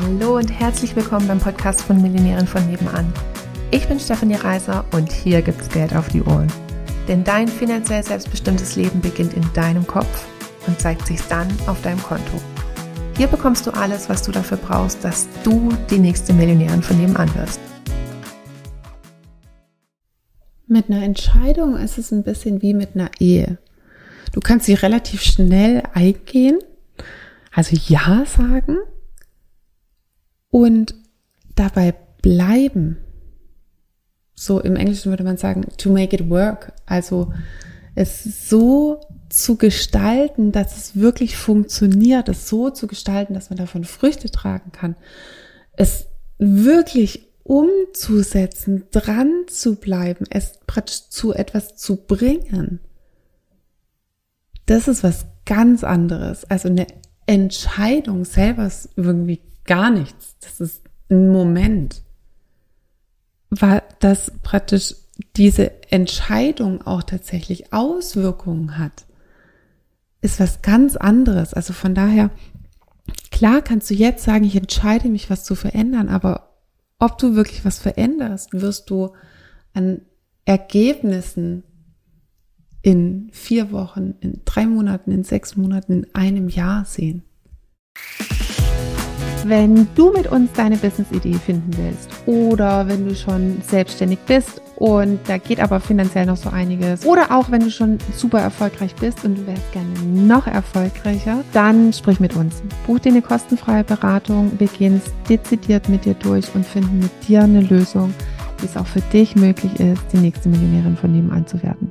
Hallo und herzlich willkommen beim Podcast von Millionären von nebenan. Ich bin Stefanie Reiser und hier gibt's Geld auf die Ohren. Denn dein finanziell selbstbestimmtes Leben beginnt in deinem Kopf und zeigt sich dann auf deinem Konto. Hier bekommst du alles, was du dafür brauchst, dass du die nächste Millionärin von nebenan wirst. Mit einer Entscheidung ist es ein bisschen wie mit einer Ehe. Du kannst sie relativ schnell eingehen, also Ja sagen und dabei bleiben. So im Englischen würde man sagen, to make it work. Also es so zu gestalten, dass es wirklich funktioniert, es so zu gestalten, dass man davon Früchte tragen kann, es wirklich umzusetzen, dran zu bleiben, es praktisch zu etwas zu bringen. Das ist was ganz anderes. Also eine Entscheidung selber irgendwie gar nichts. Das ist ein Moment. Weil das praktisch diese Entscheidung auch tatsächlich Auswirkungen hat, ist was ganz anderes. Also von daher, klar kannst du jetzt sagen, ich entscheide mich, was zu verändern, aber ob du wirklich was veränderst, wirst du an Ergebnissen in vier Wochen, in drei Monaten, in sechs Monaten, in einem Jahr sehen. Wenn du mit uns deine Business-Idee finden willst oder wenn du schon selbstständig bist und da geht aber finanziell noch so einiges oder auch wenn du schon super erfolgreich bist und du wärst gerne noch erfolgreicher, dann sprich mit uns. Buch dir eine kostenfreie Beratung, wir gehen es dezidiert mit dir durch und finden mit dir eine Lösung, wie es auch für dich möglich ist, die nächste Millionärin von nebenan zu werden.